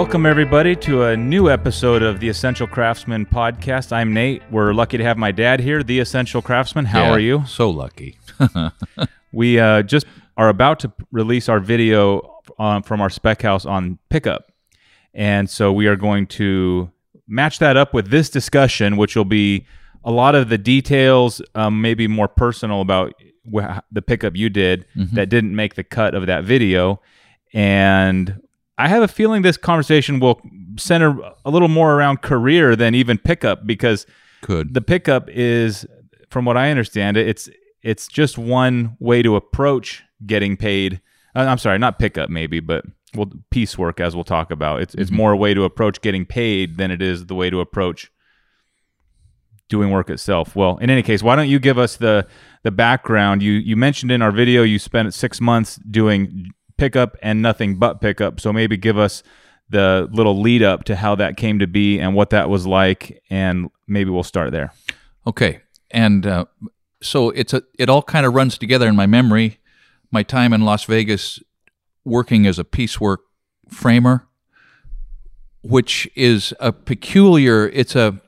Welcome, everybody, to a new episode of the Essential Craftsman podcast. I'm Nate. We're lucky to have my dad here, the Essential Craftsman. How Yeah, are you? So lucky. We uh, just are about to release our video uh, from our spec house on pickup. And so we are going to match that up with this discussion, which will be a lot of the details, um, maybe more personal about wh- the pickup you did that didn't make the cut of that video. And I have a feeling this conversation will center a little more around career than even pickup because Could. the pickup is from what i understand it it's it's just one way to approach getting paid. Uh, i'm sorry not pickup maybe but well piecework as we'll talk about. It's it's more a way to approach getting paid than it is the way to approach doing work itself. Well in any case why don't you give us the the background? You you mentioned in our video you spent six months doing pickup and nothing but pickup so maybe give us the little lead up to how that came to be and what that was like and maybe we'll start there Okay. And uh, so it's a it all kind of runs together in my memory. My time in Las Vegas working as a piecework framer, which is a peculiar. It's a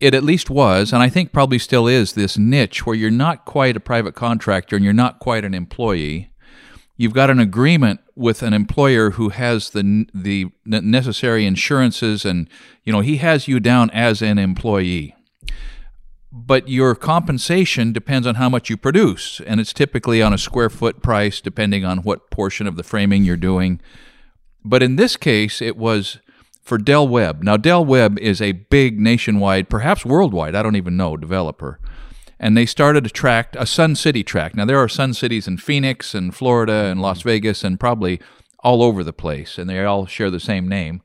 it at least was, and I think probably still is, this niche where you're not quite a private contractor and you're not quite an employee. You've got an agreement with an employer who has the the necessary insurances, and you know he has you down as an employee but your compensation depends on how much you produce, and it's typically on a square foot price depending on what portion of the framing you're doing. But in this case, it was for Del Webb. Now, Del Webb is a big nationwide, perhaps worldwide, I don't even know, developer. And they started a tract, a Sun City tract. Now, there are Sun Cities in Phoenix and Florida and Las Vegas and probably all over the place, and they all share the same name.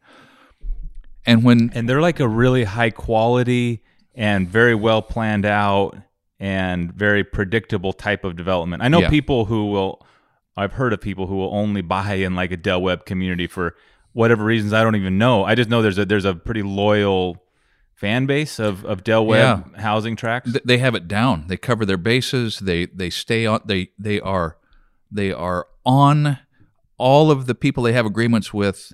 And when and they're like a really high quality and very well planned out and very predictable type of development. I know Yeah. people who will I've heard of people who will only buy in like a Del Webb community for whatever reasons I don't even know. I just know there's a there's a pretty loyal fan base of, of Del Webb housing tracks. Th- they have it down. They cover their bases. They they stay on. They they are they are on all of the people they have agreements with,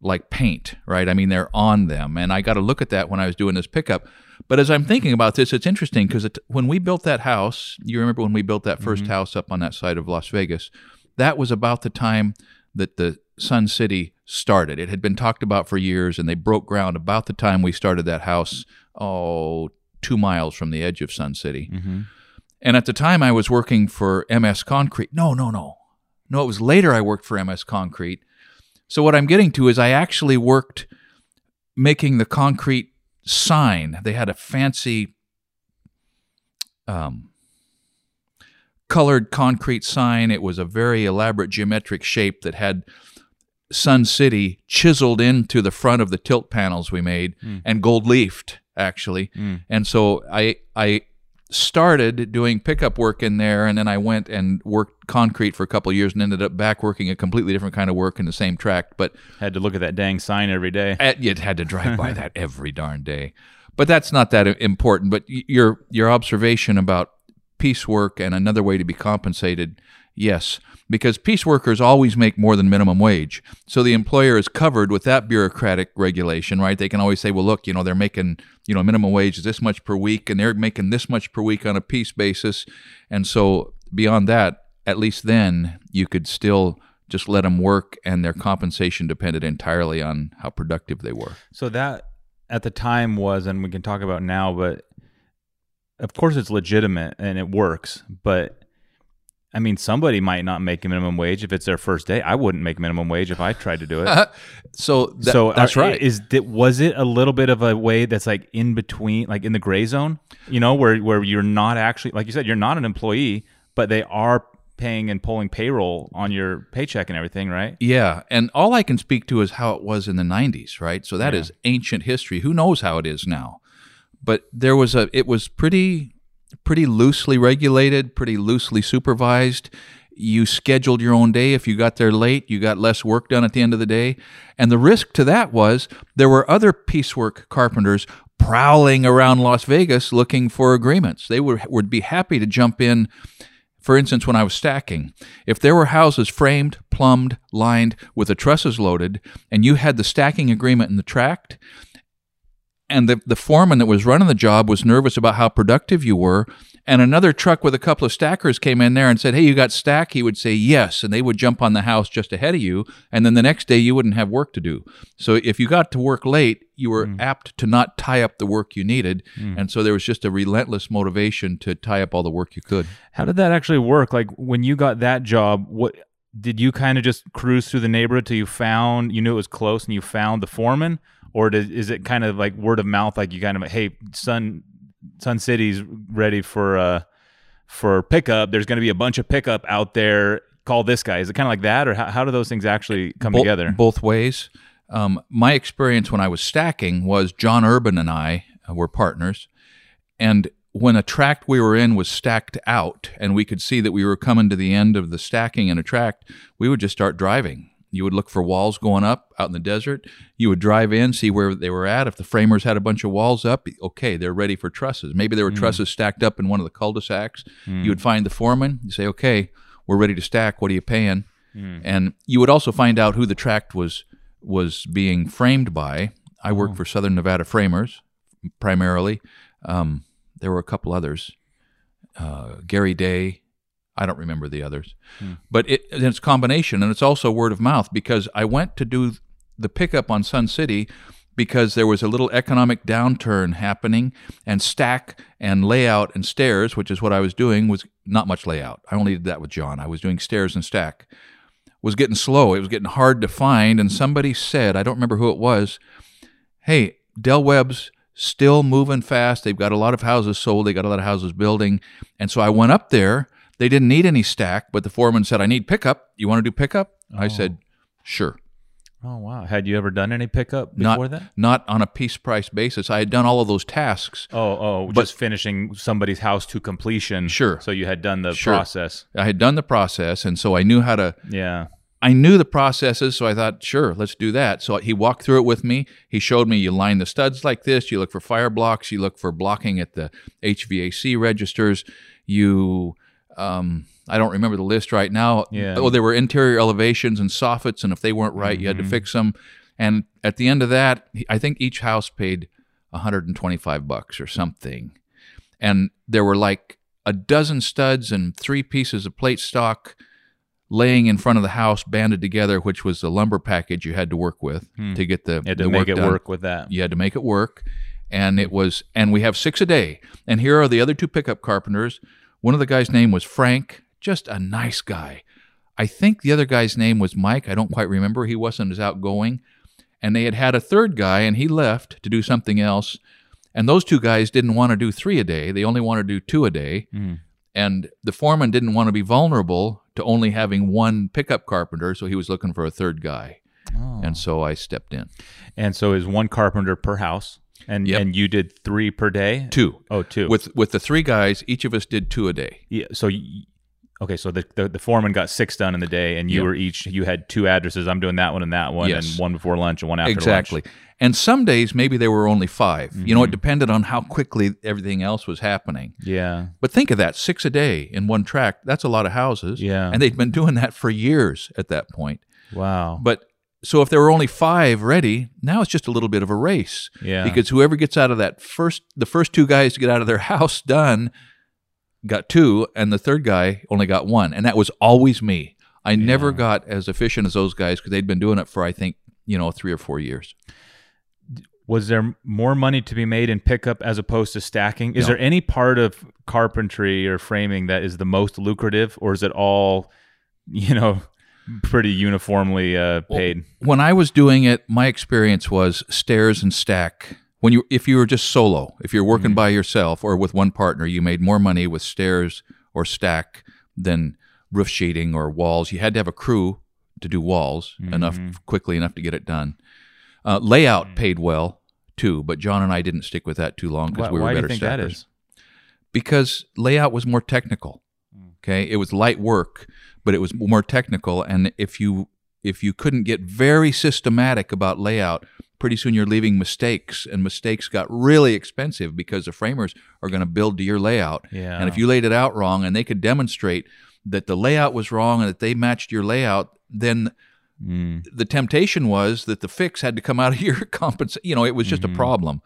like paint. Right. I mean, they're on them. And I got to look at that when I was doing this pickup. But as I'm thinking about this, it's interesting because it, when we built that house, you remember when we built that 1st mm-hmm. house up on that side of Las Vegas, that was about the time that the Sun City started. It had been talked about for years, and they broke ground about the time we started that house. Oh, two miles from the edge of Sun City. And at the time, I was working for MS Concrete. No, no, no. No, it was later I worked for MS Concrete. So, what I'm getting to is I actually worked making the concrete sign. They had a fancy um, colored concrete sign. It was a very elaborate geometric shape that had Sun City chiseled into the front of the tilt panels we made hmm. and gold leafed actually. Hmm. And so I I started doing pickup work in there and then I went and worked concrete for a couple of years and ended up back working a completely different kind of work in the same tract but Had to look at that dang sign every day. at, you'd had to drive by that every darn day. But that's not that important. But your your observation about piecework and another way to be compensated, yes, because piece workers always make more than minimum wage. So the employer is covered with that bureaucratic regulation, right? They can always say, well, look, you know, they're making, you know, minimum wage is this much per week, and they're making this much per week on a piece basis. And so beyond that, at least then you could still just let them work, and their compensation depended entirely on how productive they were. So that at the time was, and we can talk about now, but of course it's legitimate and it works. But I mean, somebody might not make a minimum wage if it's their first day. I wouldn't make minimum wage if I tried to do it. so tha- so that's are- right. Is that was it a little bit of a way that's like in between, like in the gray zone? You know, where where you're not actually, like you said, you're not an employee, but they are paying and pulling payroll on your paycheck and everything, right? Yeah, and all I can speak to is how it was in the 90s, right? So that is ancient history. Who knows how it is now? But there was a it was pretty pretty loosely regulated, pretty loosely supervised. You scheduled your own day. If you got there late, you got less work done at the end of the day. And the risk to that was there were other piecework carpenters prowling around Las Vegas looking for agreements. They would would be happy to jump in For instance, when I was stacking, if there were houses framed, plumbed, lined, with the trusses loaded, and you had the stacking agreement in the tract, and the, the foreman that was running the job was nervous about how productive you were, and another truck with a couple of stackers came in there and said, Hey, you got stack? He would say yes, and they would jump on the house just ahead of you, and then the next day you wouldn't have work to do. So if you got to work late, you were mm. apt to not tie up the work you needed, mm. and so there was just a relentless motivation to tie up all the work you could. How did that actually work? Like when you got that job, what did you kind of just cruise through the neighborhood till you found you knew it was close and you found the foreman, or did, is it kind of like word of mouth? Like you kind of hey, Sun Sun City's ready for uh for pickup. There's going to be a bunch of pickup out there. Call this guy. Is it kind of like that, or how, how do those things actually come Bo- together? Both ways. Um, my experience when I was stacking was John Urban and I uh, were partners, and when a tract we were in was stacked out, and we could see that we were coming to the end of the stacking in a tract, we would just start driving. You would look for walls going up out in the desert. You would drive in, see where they were at. If the framers had a bunch of walls up, okay, they're ready for trusses. Maybe there were trusses stacked up in one of the cul-de-sacs. You would find the foreman. You say, okay, we're ready to stack. What are you paying? And you would also find out who the tract was was being framed by. I worked for Southern Nevada Framers primarily. Um, there were a couple others, uh, Gary Day. I don't remember the others, hmm. but it, it's combination, and it's also word of mouth because I went to do the pickup on Sun City because there was a little economic downturn happening, and stack and layout and stairs, which is what I was doing, was not much layout. I only did that with John. I was doing stairs and stack. Was getting slow. It was getting hard to find, and somebody said, I don't remember who it was, hey, Del Webb's still moving fast. They've got a lot of houses sold. They got a lot of houses building. And so I went up there. They didn't need any stack, but the foreman said, I need pickup. You want to do pickup? I oh. said, sure. oh wow, had you ever done any pickup Not, before that? not on a piece price basis. I had done all of those tasks. Oh, oh, just finishing somebody's house to completion. Sure. So you had done the Sure. process. I had done the process, and so I knew how to Yeah. I knew the processes, so I thought, sure, let's do that. So he walked through it with me. He showed me you line the studs like this, you look for fire blocks, you look for blocking at the HVAC registers, you um, I don't remember the list right now. Yeah. Oh, there were interior elevations and soffits, and if they weren't right, you had to fix them. And at the end of that, I think each house paid 125 bucks or something. And there were like a dozen studs and three pieces of plate stock laying in front of the house banded together, which was the lumber package you had to work with to get the, You had to make it done. work with that. You had to make it work. And it was, and we have six a day. And here are the other two pickup carpenters. One of the guys' name was Frank, just a nice guy. I think the other guy's name was Mike. I don't quite remember. He wasn't as outgoing. And they had had a third guy, and he left to do something else. And those two guys didn't want to do three a day. They only wanted to do two a day. Hmm. And the foreman didn't want to be vulnerable to only having one pickup carpenter, so he was looking for a third guy. Oh. And so I stepped in. And so is one carpenter per house, and Yep. and you did three per day. Two. Oh, two. With with the three guys, each of us did two a day. yeah, so y- okay, so the, the the foreman got six done in the day, and you Yep. were each you had two addresses. I'm doing that one and that one, Yes. and one before lunch and one after exactly. lunch. And some days maybe there were only 5 You know, it mm-hmm. depended on how quickly everything else was happening. Yeah. But think of that, six a day in one track. That's a lot of houses. Yeah. And they'd been doing that for years at that point. Wow. But so if there were only five ready, now it's just a little bit of a race. Yeah. Because whoever gets out of that first, the first two guys to get out of their house done got two, and the third guy only got one. And that was always me. I never got as efficient as those guys because they'd been doing it for, I think, you know, three or four years. was there more money to be made in pickup as opposed to stacking? Is No. there any part of carpentry or framing that is the most lucrative, or is it all, you know, pretty uniformly uh, paid? when I was doing it, my experience was stairs and stack. When you, if you were just solo, if you're working by yourself or with one partner, you made more money with stairs or stack than roof sheeting or walls. You had to have a crew to do walls enough quickly enough to get it done. Uh, layout paid well too, but John and I didn't stick with that too long because we were why do better you think stackers that is? because layout was more technical. Okay, it was light work, but it was more technical. And if you if you couldn't get very systematic about layout, pretty soon you're leaving mistakes, and mistakes got really expensive because the framers are going to build to your layout. Yeah. And if you laid it out wrong, and they could demonstrate that the layout was wrong and that they matched your layout, then Mm. the temptation was that the fix had to come out of your compensation. You know, it was just a problem.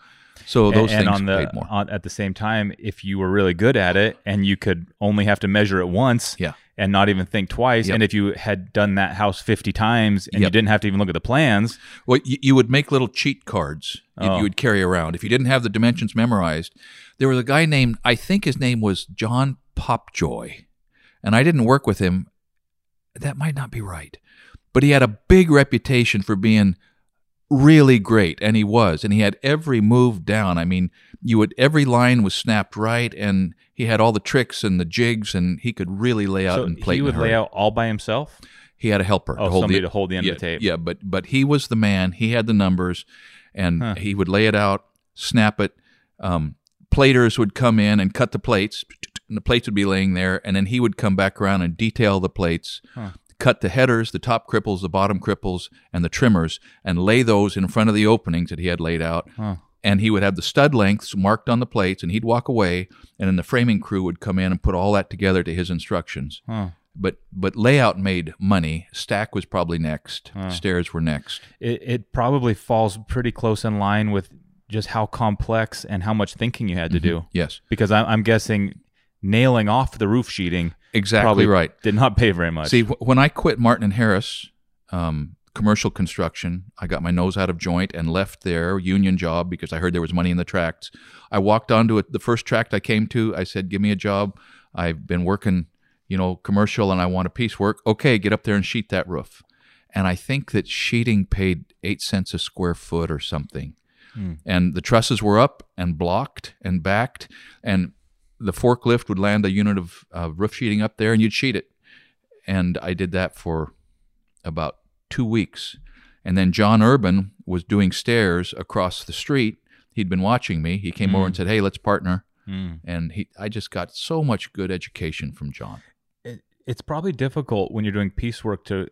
So those and, things and the paid more. on, at the same time, if you were really good at it and you could only have to measure it once, Yeah. And not even think twice, Yep. and if you had done that house fifty times and you didn't have to even look at the plans, Well, you, you would make little cheat cards you, Oh. you would carry around. If you didn't have the dimensions memorized, there was a guy named, I think his name was John Popjoy. And I didn't work with him. That might not be right. But he had a big reputation for being really great. And he was. And he had every move down. I mean, you would, every line was snapped right. And he had all the tricks and the jigs. And he could really lay out so and play. he would lay out all by himself. He had a helper Oh, to hold somebody the, to hold the end yeah, of the tape. Yeah, but but he was the man. He had the numbers, and Huh. he would lay it out, snap it. Um, platers would come in and cut the plates, and the plates would be laying there, and then he would come back around and detail the plates, Huh. cut the headers, the top cripples, the bottom cripples, and the trimmers, and lay those in front of the openings that he had laid out. Huh. And he would have the stud lengths marked on the plates, and he'd walk away, and then the framing crew would come in and put all that together to his instructions Huh. but but layout made money. Stack was probably next. Stairs were next. It it probably falls pretty close in line with just how complex and how much thinking you had to do. Yes, Because I'm, I'm guessing nailing off the roof sheeting exactly right. did not pay very much. See, wh- when I quit Martin and Harris, um, commercial construction, I got my nose out of joint and left there, union job, because I heard there was money in the tracts. I walked onto it. The first tract I came to, I said, "Give me a job. I've been working, you know, commercial, and I want a piece work. Okay, get up there and sheet that roof." And I think that sheeting paid eight cents a square foot or something. And the trusses were up and blocked and backed, and the forklift would land a unit of uh, roof sheeting up there, and you'd sheet it and I did that for about two weeks. And then John Urban was doing stairs across the street. He'd been watching me. He came over and said, "Hey, let's partner." Mm. And he, I just got so much good education from John. it, it's probably difficult when you're doing piecework to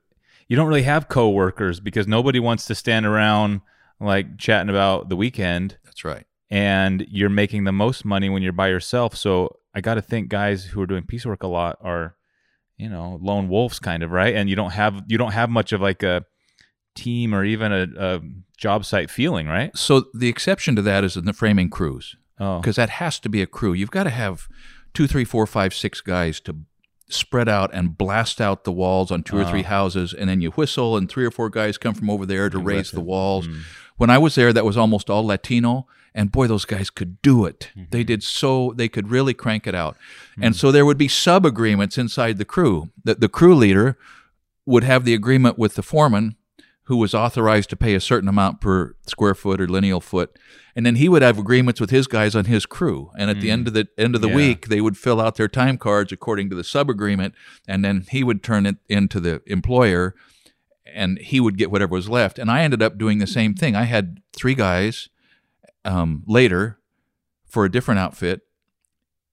you don't really have coworkers because nobody wants to stand around like chatting about the weekend That's right. and you're making the most money when you're by yourself so i got to think guys who are doing piecework a lot are you know lone wolves kind of right? And you don't have you don't have much of like a team or even a, a job site feeling right? So the exception to that is in the framing crews oh. because that has to be a crew. You've got to have two, three, four, five, six guys to spread out and blast out the walls on two or three ah. houses, and then you whistle, and three or four guys come from over there to raise the walls. Hmm. When I was there, that was almost all Latino, and boy, those guys could do it. Mm-hmm. They did so; they could really crank it out. And mm-hmm. so there would be sub agreements inside the crew. The, the crew leader would have the agreement with the foreman who was authorized to pay a certain amount per square foot or lineal foot and then he would have agreements with his guys on his crew and at the end mm. of the end of the Yeah. week they would fill out their time cards according to the sub agreement and then he would turn it into the employer and he would get whatever was left and i ended up doing the same thing i had three guys um, later for a different outfit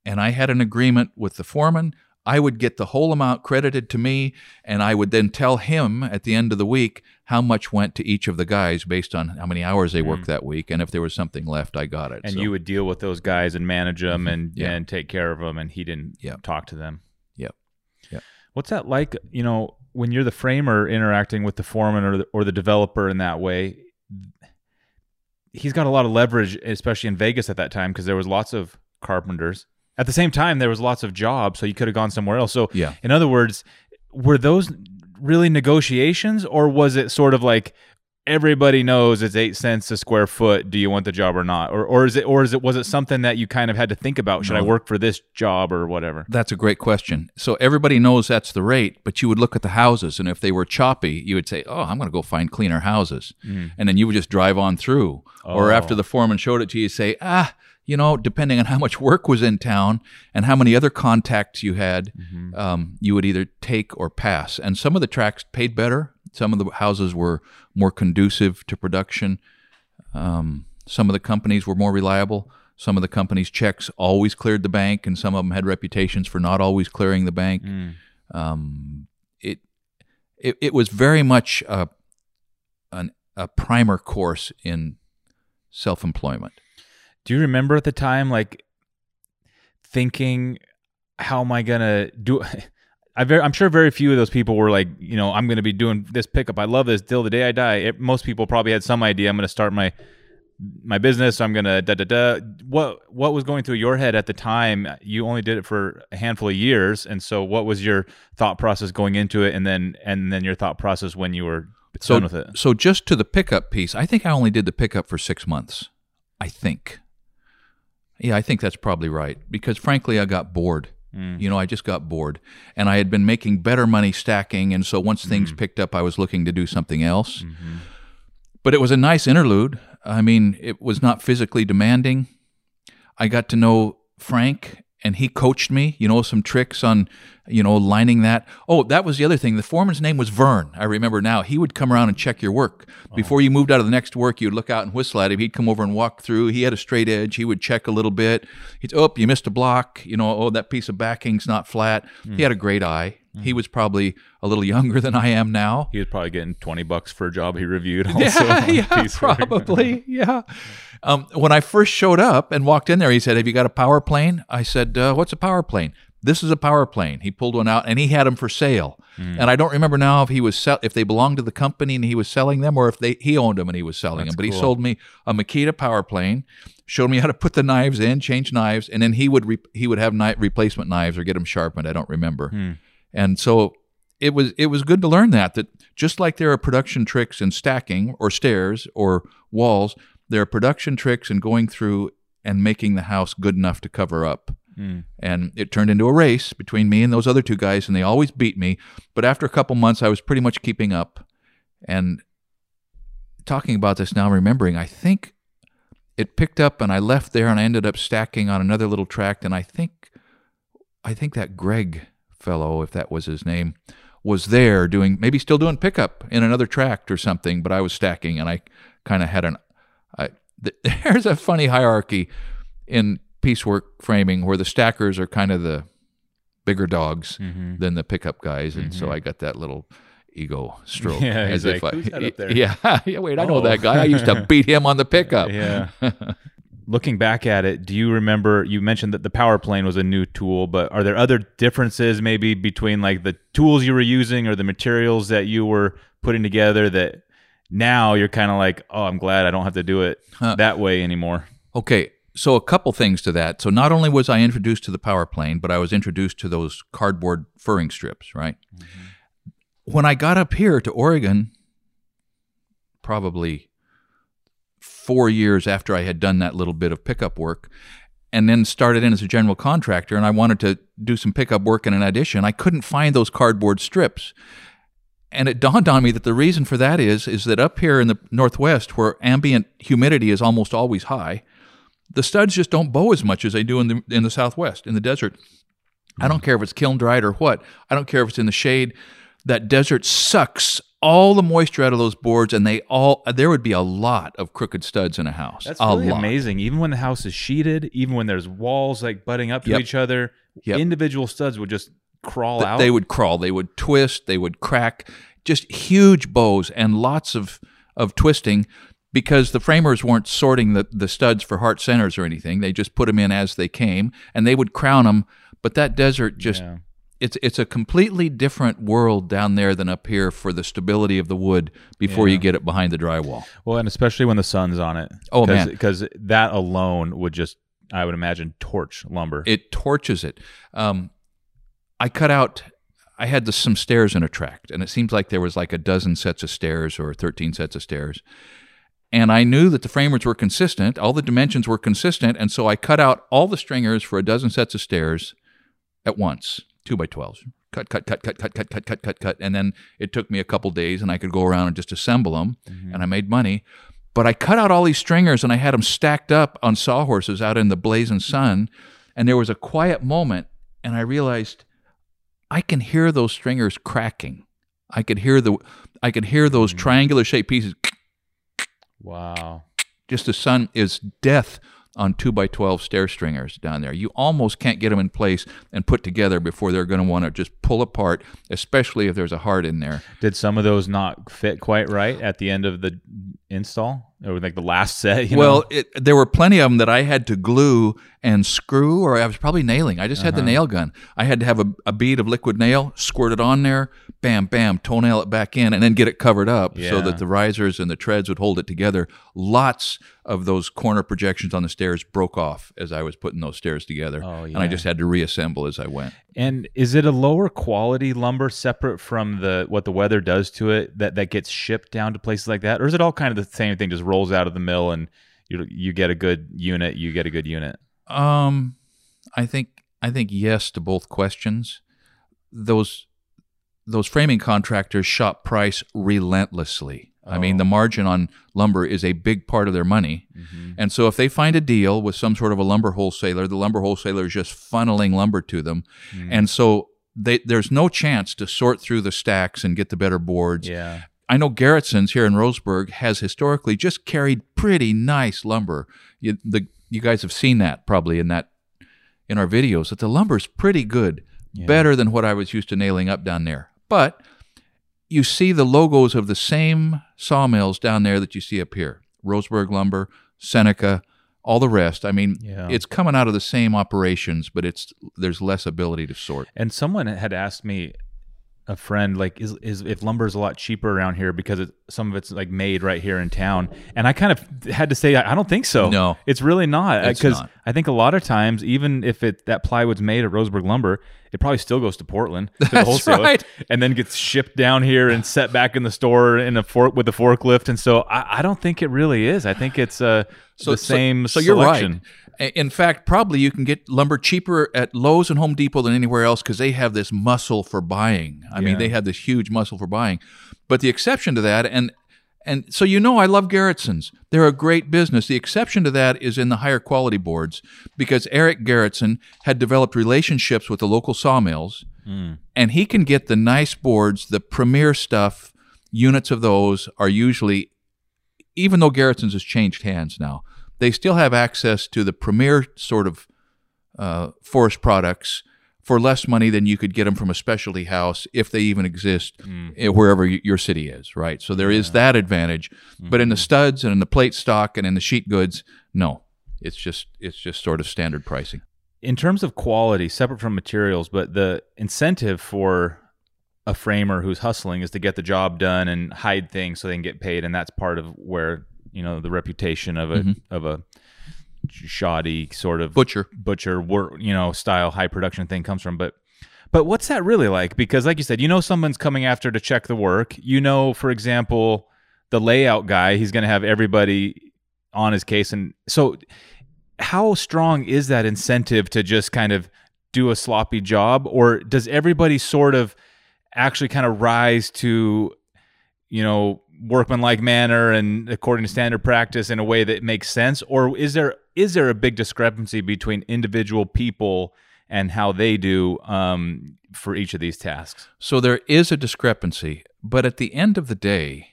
and I had an agreement with the foreman. I would get the whole amount credited to me, and I would then tell him at the end of the week how much went to each of the guys based on how many hours they worked that week, and if there was something left, I got it. and So, you would deal with those guys and manage them and Yeah. and take care of them and he didn't Yep. talk to them Yep. Yep. what's that like you know when you're the framer interacting with the foreman or the, or the developer in that way he's got a lot of leverage especially in Vegas at that time because there was lots of carpenters at the same time there was lots of jobs so you could have gone somewhere else so Yeah. in other words were those really negotiations or was it sort of like everybody knows it's eight cents a square foot. Do you want the job or not? Or or is it or is it was it something that you kind of had to think about? Should I work for this job or whatever? That's a great question. So everybody knows that's the rate, but you would look at the houses, and if they were choppy, you would say, "Oh, I'm going to go find cleaner houses," and then you would just drive on through. Or Oh. after the foreman showed it to you, you say, "Ah." You know, depending on how much work was in town and how many other contacts you had, um, you would either take or pass. And some of the tracks paid better. Some of the houses were more conducive to production. Um, some of the companies were more reliable. Some of the companies' checks always cleared the bank, and some of them had reputations for not always clearing the bank. Um, it, it it was very much a, an a primer course in self employment. Do you remember at the time, like thinking, how am I gonna do? I very, I'm sure very few of those people were like, you know, I'm going to be doing this pickup. I love this till the day I die. It, most people probably had some idea. I'm going to start my my business. I'm going to da da da. What what was going through your head at the time? You only did it for a handful of years, and so what was your thought process going into it, and then and then your thought process when you were So, done with it? so just to the pickup piece, I think I only did the pickup for six months. I think. Yeah, I think that's probably right because frankly, I got bored. Mm. You know, I just got bored, and I had been making better money stacking, and so once things mm. picked up, I was looking to do something else. Mm-hmm. But it was a nice interlude. I mean, it was not physically demanding. I got to know Frank and he coached me, you know, some tricks on, you know, lining that. Oh, that was the other thing. The foreman's name was Vern. I remember now. He would come around and check your work. Before you moved out of the next work, you'd look out and whistle at him. He'd come over and walk through. He had a straight edge. He would check a little bit. He'd, oh, you missed a block. You know, oh, that piece of backing's not flat. He hmm. had a great eye. Hmm. He was probably a little younger than I am now. He was probably getting 20 bucks for a job he reviewed. Also Yeah, yeah, probably. Yeah. Um, when I first showed up and walked in there, he said, "Have you got a power plane?" I said, uh, "What's a power plane?" This is a power plane. He pulled one out and he had them for sale. Hmm. And I don't remember now if he was sell- if they belonged to the company and he was selling them or if they he owned them and he was selling them. But he sold me a Makita power plane, showed me how to put the knives in, change knives, and then he would re- he would have knife replacement knives or get them sharpened. I don't remember. Hmm. And so it was it was good to learn that that just like there are production tricks in stacking or stairs or walls, there are production tricks and going through and making the house good enough to cover up. Hmm. And it turned into a race between me and those other two guys, and they always beat me. But after a couple months, I was pretty much keeping up. And talking about this now, remembering, I think it picked up, and I left there, and I ended up stacking on another little tract. And I think, I think that Greg fellow, if that was his name, was there doing maybe still doing pickup in another tract or something. But I was stacking, and I kind of had an. I, th- there's a funny hierarchy in piecework framing where the stackers are kind of the bigger dogs Mm-hmm. than the pickup guys, and so I got that little ego stroke. Yeah, as if like, I, "Who's that up there?" Yeah, yeah. Wait, I know Oh. that guy. I used to beat him on the pickup. Yeah. Looking back at it, do you remember you mentioned that the power plane was a new tool, but are there other differences maybe between like the tools you were using or the materials that you were putting together that now you're kind of like, "Oh, I'm glad I don't have to do it that way anymore." Okay, so a couple things to that. So not only was I introduced to the power plane, but I was introduced to those cardboard furring strips, right? Mm-hmm. When I got up here to Oregon, probably four years after I had done that little bit of pickup work, and then started in as a general contractor, and I wanted to do some pickup work in an addition, I couldn't find those cardboard strips. And it dawned on me that the reason for that is is that up here in the northwest, where ambient humidity is almost always high, the studs just don't bow as much as they do in the in the southwest in the desert. I don't mm. care if it's kiln dried or what. I don't care if it's in the shade. That desert sucks all the moisture out of those boards, and they all there would be a lot of crooked studs in a house. That's really amazing. Even when the house is sheeted, even when there's walls like butting up to Yep. each other, Yep. individual studs would just crawl Th- out. They would crawl, they would twist, they would crack, just huge bows and lots of, of twisting because the framers weren't sorting the, the studs for heart centers or anything. They just put them in as they came and they would crown them. But that desert just, Yeah. it's, it's a completely different world down there than up here for the stability of the wood before you get it behind the drywall. Well, and especially when the sun's on it. Oh, man. because that alone would just, I would imagine, torch lumber. it torches it. Um, I cut out. I had the, some stairs in a tract, and it seems like there was like a dozen sets of stairs or thirteen sets of stairs. And I knew that the framers were consistent. All the dimensions were consistent, and so I cut out all the stringers for a dozen sets of stairs at once, two by twelves. Cut, cut, cut, cut, cut, cut, cut, cut, cut, cut, and then it took me a couple days, and I could go around and just assemble them, mm-hmm. and I made money. But I cut out all these stringers, and I had them stacked up on sawhorses out in the blazing sun, and there was a quiet moment, and I realized I can hear those stringers cracking. I could hear the I could hear those hmm. triangular shaped pieces. wow. Just the sun is death on 2 by 12 stair stringers down there. You almost can't get them in place and put together before they're going to want to just pull apart, especially if there's a heart in there. Did some of those not fit quite right at the end of the install? Or like the last set? You well, know? it, there were plenty of them that I had to glue and screw, or I was probably nailing. I just had the Uh-huh. nail gun. I had to have a, a bead of liquid nail, squirt it on there, bam, bam, toenail it back in, and then get it covered up so that the risers and the treads would hold it together. Lots of those corner projections on the stairs broke off as I was putting those stairs together, Oh, and I just had to reassemble as I went. And is it a lower quality lumber separate from the what the weather does to it that that gets shipped down to places like that, or is it all kind of the same thing? Just rolls out of the mill and you you get a good unit, you get a good unit. Um, I think I think yes to both questions. Those those framing contractors shop price relentlessly. I mean, the margin on lumber is a big part of their money. Mm-hmm. And so if they find a deal with some sort of a lumber wholesaler, the lumber wholesaler is just funneling lumber to them. Mm. And so they, there's no chance to sort through the stacks and get the better boards. Yeah. I know Garrettson's here in Roseburg has historically just carried pretty nice lumber. You, the, you guys have seen that probably in that in our videos that the lumber's pretty good, better than what I was used to nailing up down there. But you see the logos of the same sawmills down there that you see up here: Roseburg Lumber, Seneca, all the rest. I mean, Yeah. it's coming out of the same operations, but it's there's less ability to sort. And someone had asked me, a friend, like, is is if lumber is a lot cheaper around here because it, some of it's like made right here in town, and I kind of had to say I, don't think so. No. it's really not because. I think a lot of times, even if it that plywood's made at Roseburg Lumber, it probably still goes to Portland to the That's right. and then gets shipped down here and set back in the store in a fork with a forklift. And so I, I don't think it really is. I think it's uh, the same. So, you're selection. right. In fact, probably you can get lumber cheaper at Lowe's and Home Depot than anywhere else because they have this muscle for buying. I mean, they have this huge muscle for buying. But the exception to that, and and so you know, I love Garrettsons. They're a great business. The exception to that is in the higher quality boards because Eric Garrettson had developed relationships with the local sawmills, mm. and he can get the nice boards, the premier stuff. Units of those are usually even though Garrettson's has changed hands now, they still have access to the premier sort of uh, forest products for less money than you could get them from a specialty house if they even exist eh, wherever your city is, right? So there is that advantage. But in the studs and in the plate stock and in the sheet goods, no, it's just it's just sort of standard pricing. in terms of quality, separate from materials, but the incentive for a framer who's hustling is to get the job done and hide things so they can get paid, and that's part of where you know the reputation of a mm-hmm. of a shoddy sort of Butcher. butcher work you know style high production thing comes from. But but what's that really like? Because like you said, you know someone's coming after to check the work. You know, for example, the layout guy, he's going to have everybody on his case, and so how strong is that incentive to just kind of do a sloppy job or does everybody sort of actually kind of rise to you know workmanlike manner and according to standard practice in a way that makes sense or is there is there a big discrepancy between individual people and how they do um, for each of these tasks So there is a discrepancy, but at the end of the day,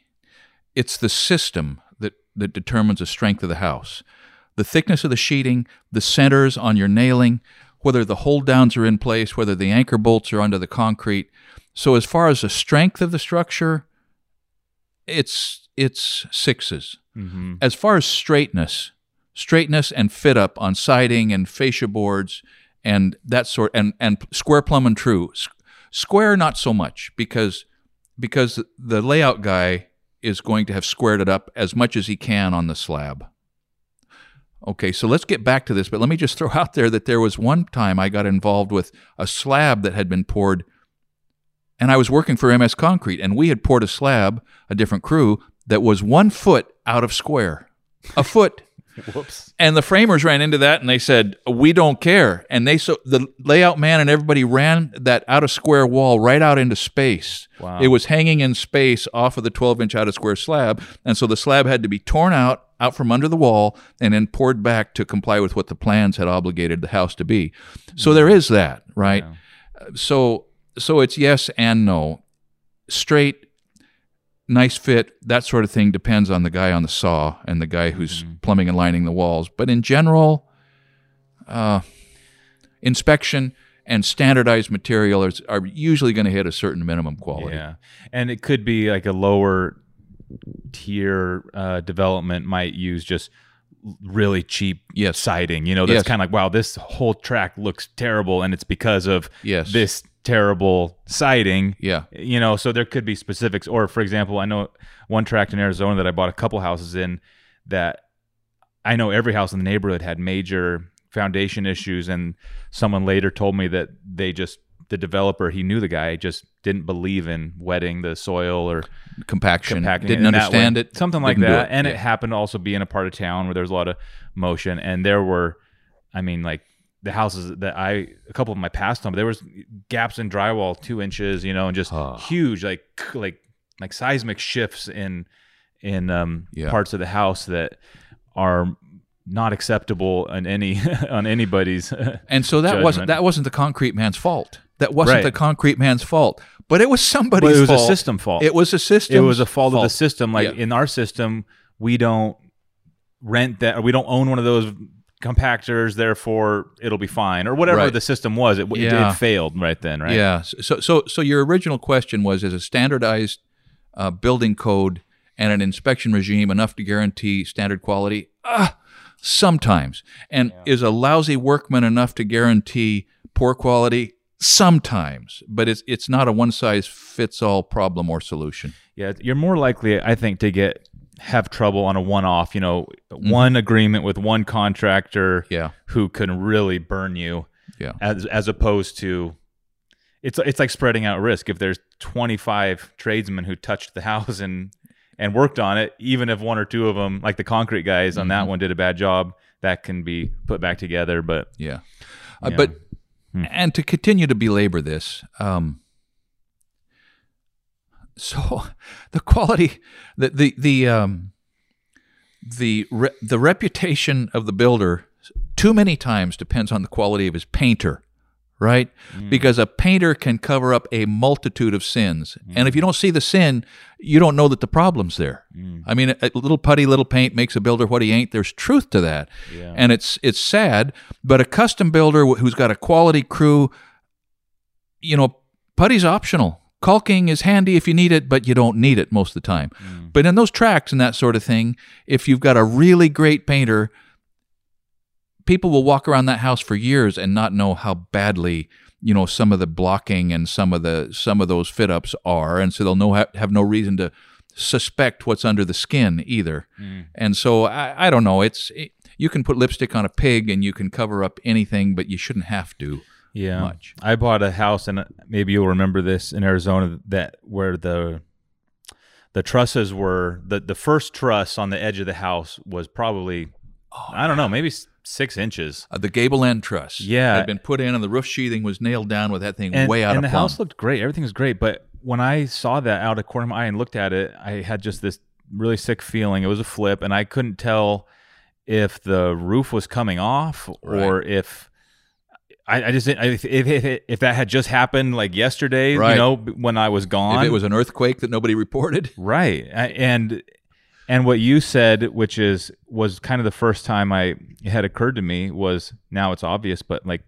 it's the system that, that determines the strength of the house. The thickness of the sheeting, the centers on your nailing, whether the hold downs are in place, whether the anchor bolts are under the concrete. So as far as the strength of the structure, it's it's 6s mm-hmm. As far as straightness, straightness and fit up on siding and fascia boards and that sort and and square plumb and true. Square not so much because because the layout guy is going to have squared it up as much as he can on the slab. Okay, so let's get back to this, but let me just throw out there that there was one time I got involved with a slab that had been poured and I was working for MS Concrete and we had poured a slab, a different crew that was 1 foot out of square. A foot whoops and the framers ran into that and they said, "We don't care." And they so the layout man and everybody ran that out of square wall right out into space. Wow. It was hanging in space off of the 12 inch out of square slab, and so the slab had to be torn out out from under the wall and then poured back to comply with what the plans had obligated the house to be. So hmm. there is that, right? So so it's yes and no. Straight nice fit, that sort of thing depends on the guy on the saw and the guy who's plumbing and lining the walls. But in general, uh, inspection and standardized material are, are usually going to hit a certain minimum quality. Yeah, and it could be like a lower tier uh, development might use just really cheap Yes. siding. You know, that's Yes. kind of like, wow, this whole track looks terrible, and it's because of Yes. this terrible siding. Yeah. You know, so there could be specifics. Or, for example, I know one tract in Arizona that I bought a couple houses in that I know every house in the neighborhood had major foundation issues, and someone later told me that they just the developer he knew the guy just didn't believe in wetting the soil or Compaction. compacting Didn't it understand way. it. something like that. it. And Yeah. it happened to also be in a part of town where there's a lot of motion, and there were, I mean, like the houses that I a couple of my past them, there was gaps in drywall two inches, you know, and just Ah. huge like like like seismic shifts in in um, Yeah. parts of the house that are not acceptable on any on anybody's. And so that judgment. wasn't that wasn't the concrete man's fault. That wasn't Right. the concrete man's fault. But it was somebody's But it was fault. a system fault. It was a system. it was a fault, of the system. Like Yeah. in our system, we don't rent that, or we don't own one of those compactors. Therefore, it'll be fine, or whatever Right. the system was. It, it- Yeah. it failed right then, right? Yeah. So so so your original question was: Is a standardized uh, building code and an inspection regime enough to guarantee standard quality? Ah, sometimes. And is a lousy workman enough to guarantee poor quality? Sometimes. But it's it's not a one size fits all problem or solution. Yeah, you're more likely, I think, to get have trouble on a one-off. You know, one agreement with one contractor, Yeah. who can really burn you, Yeah. as as opposed to. It's, it's like spreading out risk. If there's 25 tradesmen who touched the house and and worked on it, even if one or two of them, like the concrete guys on that one, did a bad job, that can be put back together. But Yeah. Uh, Yeah. But and to continue to belabor this, um, so the quality, the the the um, the re- the reputation of the builder too many times depends on the quality of his painter. Right? Mm. Because a painter can cover up a multitude of sins. Mm. And if you don't see the sin, you don't know that the problem's there. Mm. I mean, a, a little putty, little paint makes a builder what he ain't. There's truth to that. Yeah. And it's it's sad, but a custom builder who's got a quality crew, you know, putty's optional. Caulking is handy if you need it, but you don't need it most of the time. Mm. But in those tracks and that sort of thing, if you've got a really great painter, people will walk around that house for years and not know how badly you know some of the blocking and some of the some of those fit ups are. And so they'll know have no reason to suspect what's under the skin either. Mm. And so i, I don't know. It's it, you can put lipstick on a pig and you can cover up anything but you shouldn't have to yeah, much. I bought a house, and maybe you'll remember this in Arizona that where the the trusses were the the first truss on the edge of the house was probably I don't know maybe six inches. uh, the gable end truss Yeah. had been put in and the roof sheathing was nailed down with that thing and, way out and of the plumb. house looked great. Everything was great, but when I saw that out of corner of my eye and looked at it, I had just this really sick feeling. It was a flip, and I couldn't tell if the roof was coming off or if. I, I just didn't- if, if if if that had just happened like yesterday, Right. you know, when I was gone, if it was an earthquake that nobody reported right, I- and and what you said, which is was kind of the first time I it had occurred to me was now it's obvious, but like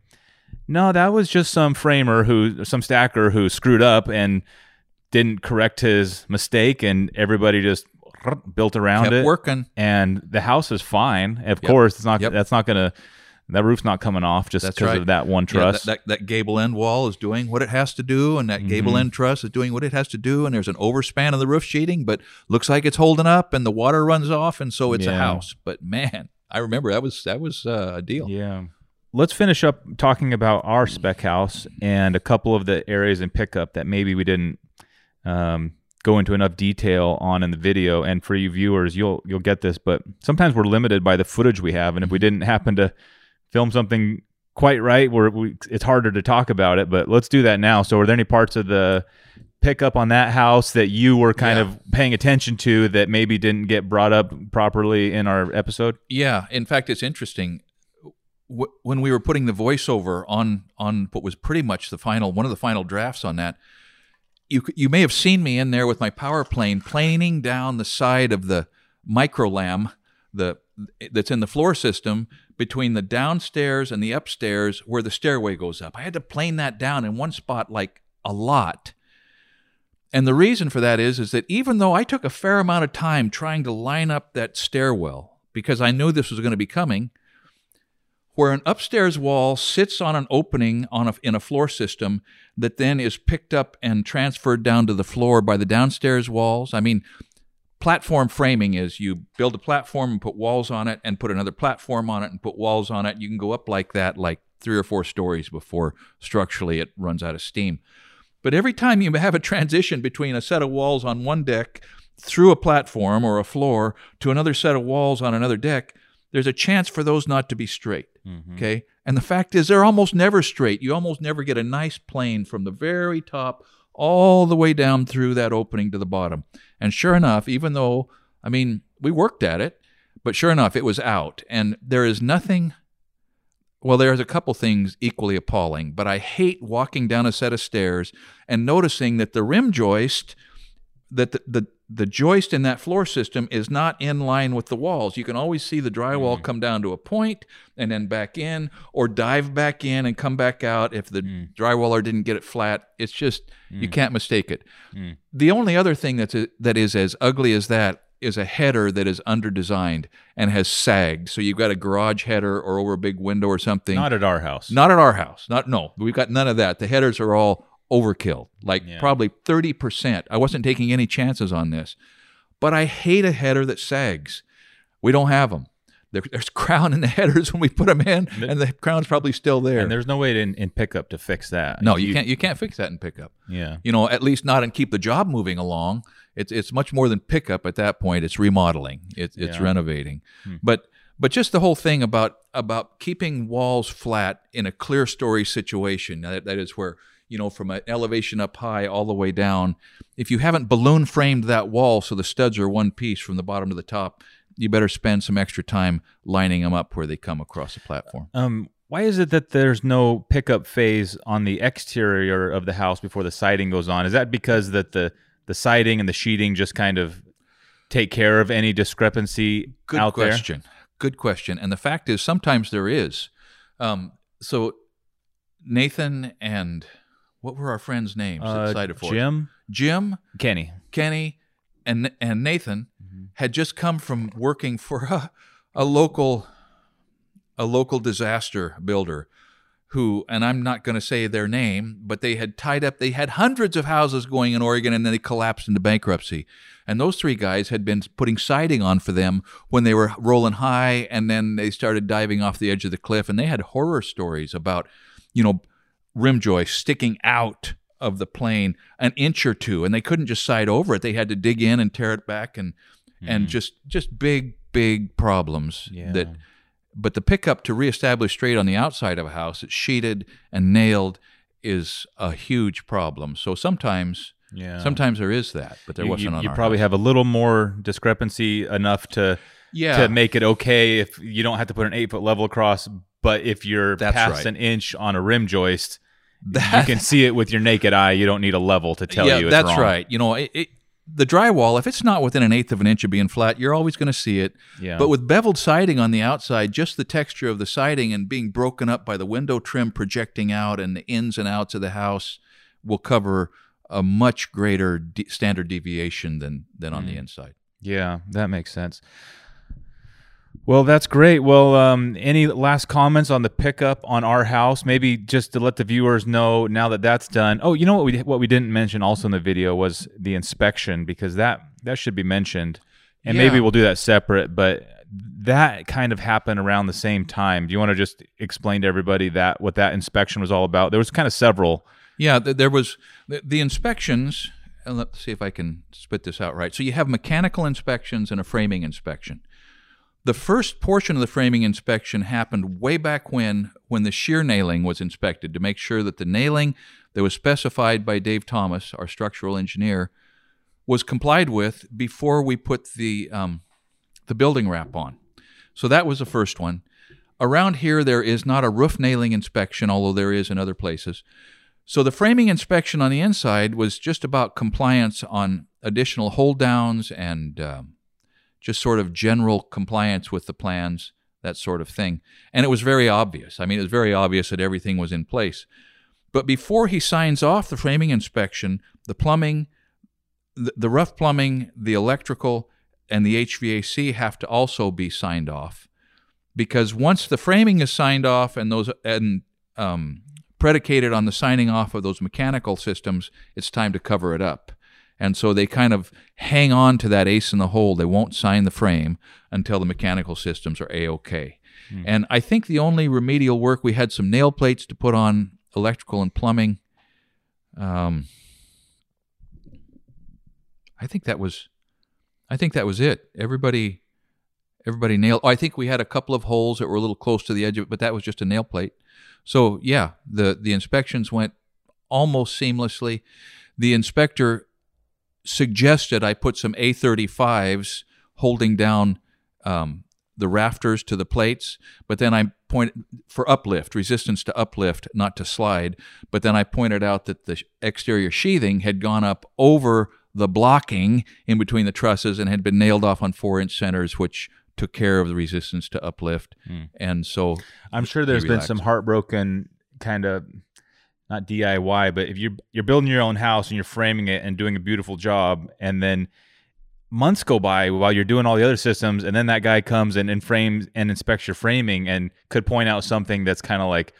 no, that was just some framer who some stacker who screwed up and didn't correct his mistake, and everybody just built around kept it. working And the house is fine. Of Yep. course, it's not. Yep. That's not gonna. That roof's not coming off just because right. of that one Yeah, truss. that, that, that gable end wall is doing what it has to do, and that Mm-hmm. gable end truss is doing what it has to do, and there's an overspan of the roof sheeting, but looks like it's holding up, and the water runs off, and so it's a house. But man, I remember that was that was uh, a deal. Yeah. Let's finish up talking about our spec house and a couple of the areas in pickup that maybe we didn't um, go into enough detail on in the video. And for you viewers, you'll you'll get this, but sometimes we're limited by the footage we have, and if we didn't happen to film something quite right, where we, it's harder to talk about it. But let's do that now. So, are there any parts of the pickup on that house that you were kind Yeah. of paying attention to that maybe didn't get brought up properly in our episode? Yeah, in fact, it's interesting. W- when we were putting the voiceover on on what was pretty much the final one of the final drafts on that, you you may have seen me in there with my power plane planing down the side of the microlam the that's in the floor system between the downstairs and the upstairs where the stairway goes up. I had to plane that down in one spot like a lot. And the reason for that is is that even though I took a fair amount of time trying to line up that stairwell because I knew this was going to be coming, where an upstairs wall sits on an opening on a, in a floor system that then is picked up and transferred down to the floor by the downstairs walls. I mean, platform framing is you build a platform and put walls on it and put another platform on it and put walls on it. You can go up like that, like three or four stories before structurally it runs out of steam. But every time you have a transition between a set of walls on one deck through a platform or a floor to another set of walls on another deck, there's a chance for those not to be straight. Mm-hmm. Okay. And the fact is, they're almost never straight. You almost never get a nice plane from the very top all the way down through that opening to the bottom. And sure enough, even though, I mean, we worked at it, but sure enough, it was out. And there is nothing, well, there's a couple things equally appalling, but I hate walking down a set of stairs and noticing that the rim joist, that the, the the joist in that floor system is not in line with the walls. You can always see the drywall mm. come down to a point and then back in, or dive back in and come back out if the mm. drywaller didn't get it flat. It's just mm. you can't mistake it. Mm. The only other thing that's a, that is as ugly as that is a header that is underdesigned and has sagged. So you've got a garage header or over a big window or something. Not at our house. Not at our house. Not no. We've got none of that. The headers are all overkill, like yeah. probably 30%. I wasn't taking any chances on this. But I hate a header that sags. We don't have them. There, there's crown in the headers when we put them in, and the crown's probably still there. And there's no way to, in, in pickup to fix that. No, you, you, can't. You can't fix that in pickup. Yeah. You know, at least not and keep the job moving along. It's it's much more than pickup at that point. It's remodeling. It's it's yeah. renovating. Hmm. But but just the whole thing about about keeping walls flat in a clerestory situation. That, that is where you know, from an elevation up high all the way down. If you haven't balloon framed that wall so the studs are one piece from the bottom to the top, you better spend some extra time lining them up where they come across the platform. Um, why is it that there's no pickup phase on the exterior of the house before the siding goes on? Is that because that the the siding and the sheeting just kind of take care of any discrepancy Good out question. there? Good question. And the fact is, sometimes there is. Um, so Nathan and what were our friends' names uh, cited for Jim, Jim, Kenny, Kenny, and and Nathan mm-hmm. had just come from working for a, a local a local disaster builder who and I'm not going to say their name, but they had tied up they had hundreds of houses going in Oregon and then they collapsed into bankruptcy. And those three guys had been putting siding on for them when they were rolling high and then they started diving off the edge of the cliff. And they had horror stories about you know rim joist sticking out of the plane an inch or two, and they couldn't just side over it. They had to dig in and tear it back, and mm. and just just big big problems yeah. that. But the pickup to reestablish straight on the outside of a house, it's sheeted and nailed, is a huge problem. So sometimes. Yeah. Sometimes there is that, but there you, wasn't you, You probably house. have a little more discrepancy enough to yeah. to make it okay if you don't have to put an eight foot level across. But if you're That's past right. an inch on a rim joist, that, you can see it with your naked eye. You don't need a level to tell yeah, you. that's wrong. right. You know, it, it, the drywall, if it's not within an eighth of an inch of being flat, you're always going to see it. Yeah. But with beveled siding on the outside, just the texture of the siding and being broken up by the window trim projecting out and the ins and outs of the house will cover a much greater de- standard deviation than than on Mm. the inside. Yeah, that makes sense. Well, that's great. Well, um, any last comments on the pickup on our house? Maybe just to let the viewers know now that that's done. Oh, you know what we what we didn't mention also in the video was the inspection because that that should be mentioned, and maybe we'll do that separate. But that kind of happened around the same time. Do you want to just explain to everybody that what that inspection was all about? There was kind of several. Yeah, th- there was the, the inspections. And let's see if I can spit this out right. So you have mechanical inspections and a framing inspection. The first portion of the framing inspection happened way back when, when the shear nailing was inspected to make sure that the nailing that was specified by Dave Thomas, our structural engineer, was complied with before we put the um, the building wrap on. So that was the first one. Around here, there is not a roof nailing inspection, although there is in other places. So the framing inspection on the inside was just about compliance on additional hold downs and um, just sort of general compliance with the plans, that sort of thing. And it was very obvious. I mean, it was very obvious that everything was in place. But before he signs off the framing inspection, the plumbing, the, the rough plumbing, the electrical, and the HVAC have to also be signed off. Because once the framing is signed off and those and um, predicated on the signing off of those mechanical systems, it's time to cover it up. And so they kind of hang on to that ace in the hole. They won't sign the frame until the mechanical systems are A OK. Mm. And I think the only remedial work, we had some nail plates to put on electrical and plumbing. Um, I think that was, I think that was it. Everybody, everybody nailed. Oh, I think we had a couple of holes that were a little close to the edge of it, but that was just a nail plate. So yeah, the the inspections went almost seamlessly. The inspector suggested I put some A35s holding down um, the rafters to the plates, but then I pointed for uplift, resistance to uplift, not to slide. But then I pointed out that the exterior sheathing had gone up over the blocking in between the trusses and had been nailed off on four inch centers, which took care of the resistance to uplift. Mm. And so I'm sure there's been some heartbroken kind of not DIY, but if you're you're building your own house and you're framing it and doing a beautiful job, and then months go by while you're doing all the other systems, and then that guy comes and, and frames and inspects your framing and could point out something that's kind of like,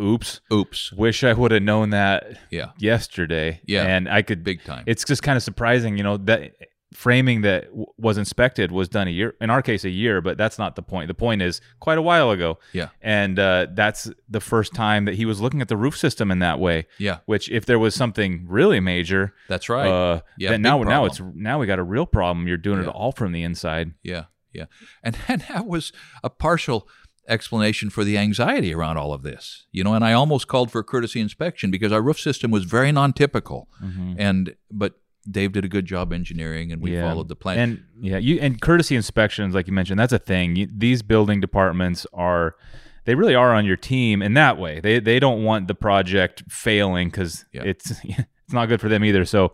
oops, oops, wish I would have known that yeah. yesterday. Yeah, and I could big time. It's just kind of surprising, you know that framing that w- was inspected was done a year in our case a year but that's not the point. The point is quite a while ago. Yeah. And uh, that's the first time that he was looking at the roof system in that way. Yeah. Which if there was something really major that's right. uh, yeah then now now it's now we got a real problem. You're doing yeah. it all from the inside. Yeah yeah. And, and that was a partial explanation for the anxiety around all of this you know and i almost called for a courtesy inspection because our roof system was very non-typical. Mm-hmm. and but Dave did a good job engineering, and we yeah. followed the plan. And yeah, you and courtesy inspections, like you mentioned, that's a thing. You, these building departments are, they really are on your team in that way. They they don't want the project failing because yeah. it's it's not good for them either. So,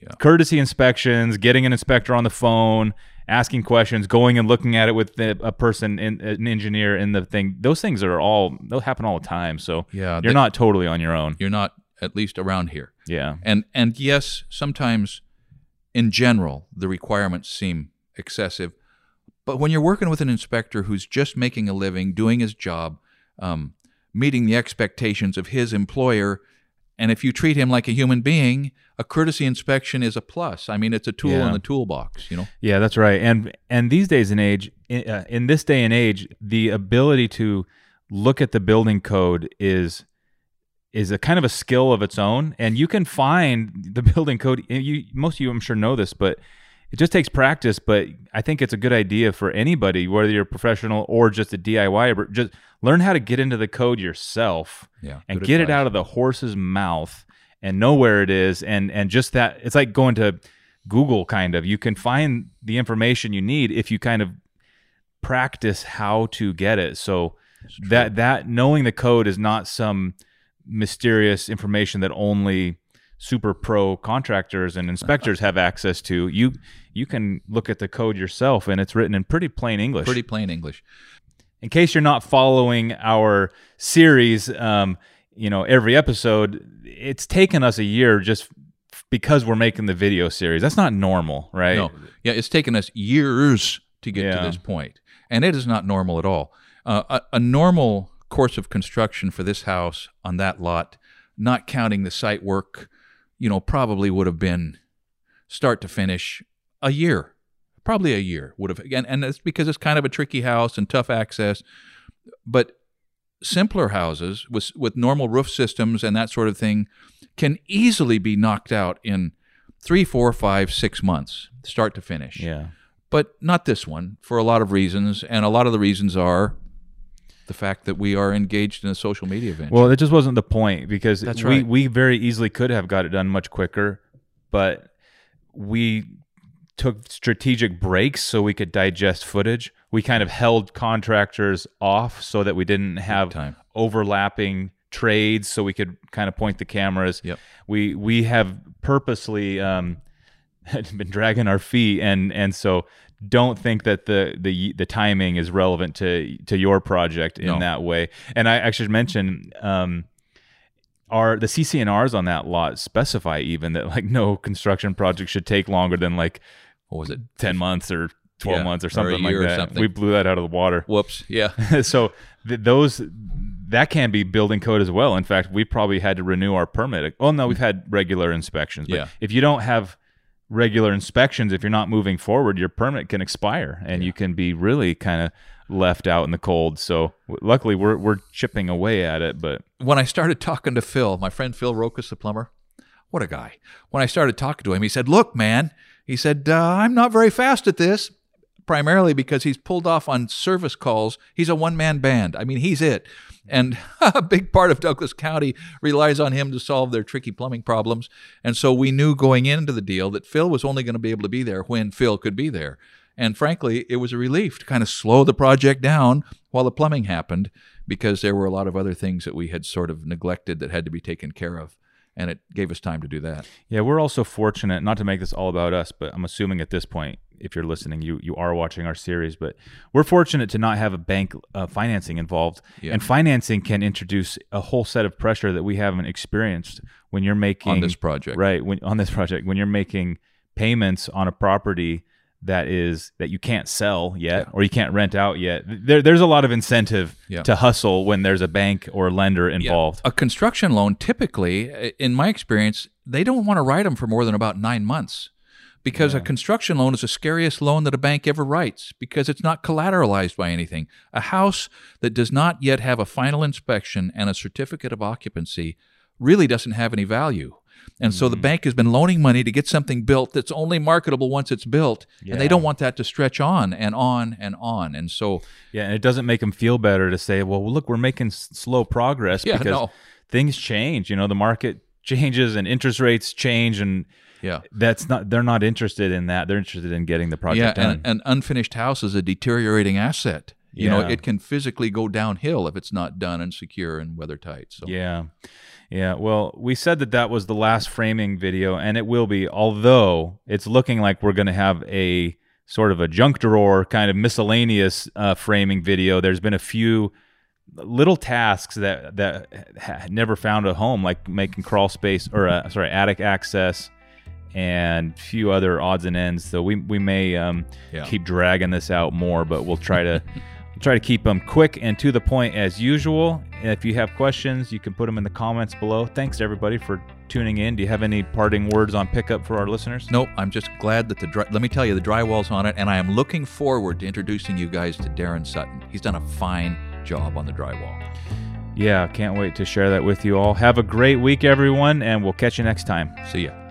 yeah. courtesy inspections, getting an inspector on the phone, asking questions, going and looking at it with the, a person, in, an engineer in the thing. Those things are all they'll happen all the time. So yeah, you're not totally on your own. You're not at least around here. Yeah. And and yes, sometimes in general the requirements seem excessive, but when you're working with an inspector who's just making a living, doing his job, um, meeting the expectations of his employer, and if you treat him like a human being, a courtesy inspection is a plus. I mean, it's a tool yeah. in the toolbox, you know. Yeah, that's right. And and these days and age, in, uh, in this day and age, the ability to look at the building code is is a kind of a skill of its own, and you can find the building code. You most of you, I'm sure, know this, but it just takes practice. But I think it's a good idea for anybody, whether you're a professional or just a DIY. Just learn how to get into the code yourself, yeah, and get advice. it out of the horse's mouth and know where it is, and and just that it's like going to Google. Kind of, you can find the information you need if you kind of practice how to get it. So that that knowing the code is not some mysterious information that only super pro contractors and inspectors have access to. You you can look at the code yourself and it's written in pretty plain English. Pretty plain English. In case you're not following our series, um, you know, every episode, it's taken us a year just because we're making the video series. That's not normal, right? No. Yeah, it's taken us years to get yeah. to this. And it is not normal at all. Uh, a, a normal course of construction for this house on that lot, not counting the site work, you know, probably would have been start to finish a year. Probably a year would have, and, and it's because it's kind of a tricky house and tough access. But simpler houses with with normal roof systems and that sort of thing can easily be knocked out in three, four, five, six months, start to finish. Yeah. But not this one for a lot of reasons, and a lot of the reasons are the fact that we are engaged in a social media venture. Well, it just wasn't the point because That's we right. we very easily could have got it done much quicker, but we took strategic breaks so we could digest footage. We kind of held contractors off so that we didn't have overlapping trades so we could kind of point the cameras. Yep. We we have purposely um, been dragging our feet, and and so don't think that the the the timing is relevant to to your project in No. that way. And I actually mentioned. Um, our the CC&Rs on that lot specify even that like no construction project should take longer than like What was it? 10 months or 12 Yeah, months or or something like that. something. We blew that out of the water. Whoops. Yeah. so th- those that can be building code as well. In fact, we probably had to renew our permit. Oh no, we've had regular inspections. But Yeah. if you don't have regular inspections, if you're not moving forward, your permit can expire and you can be really kind of left out in the cold. So luckily we're we're chipping away at it, but when I started talking to Phil, my friend Phil Rokas, the plumber, what a guy. When I started talking to him, he said, Look, man, he said, uh, I'm not very fast at this, primarily because he's pulled off on service calls. He's a one man band. I mean, he's it. And a big part of Douglas County relies on him to solve their tricky plumbing problems. And so we knew going into the deal that Phil was only going to be able to be there when Phil could be there. And frankly, it was a relief to kind of slow the project down while the plumbing happened because there were a lot of other things that we had sort of neglected that had to be taken care of. And it gave us time to do that. Yeah, we're also fortunate not to make this all about us, but I'm assuming at this point, if you're listening, you you are watching our series. But we're fortunate to not have a bank uh, financing involved, Yeah. and financing can introduce a whole set of pressure that we haven't experienced when you're making On this project. right? When on this project, when you're making payments on a property that is that you can't sell yet Yeah. or you can't rent out yet. There, there's a lot of incentive Yeah. to hustle when there's a bank or lender involved. A construction loan, typically, in my experience, they don't want to write them for more than about nine months because a construction loan is the scariest loan that a bank ever writes because it's not collateralized by anything. A house that does not yet have a final inspection and a certificate of occupancy really doesn't have any value. And so the mm-hmm. bank has been loaning money to get something built that's only marketable once it's built, and they don't want that to stretch on and on and on. And so, Yeah, and it doesn't make them feel better to say, "Well, look, we're making s- slow progress Yeah, because no. things change. You know, the market changes and interest rates change, and yeah. that's not. They're not interested in that. They're interested in getting the project yeah, done. and an unfinished house is a deteriorating asset. You know, it can physically go downhill if it's not done and secure and weather tight. So yeah, yeah. Well, we said that that was the last framing video, and it will be. Although it's looking like we're going to have a sort of a junk drawer kind of miscellaneous uh, framing video. There's been a few little tasks that that ha- never found a home, like making crawl space or uh, sorry attic access, and a few other odds and ends. So we we may um, Yeah. keep dragging this out more, but we'll try to we'll try to keep them quick and to the point as usual. If you have questions, you can put them in the comments below. Thanks everybody for tuning in. Do you have any parting words on pickup for our listeners? Nope, I'm just glad that the dry, let me tell you the drywall's on it, and I am looking forward to introducing you guys to Darren Sutton. He's done a fine job on the drywall. Yeah, can't wait to share that with you all. Have a great week, everyone, and we'll catch you next time. See ya.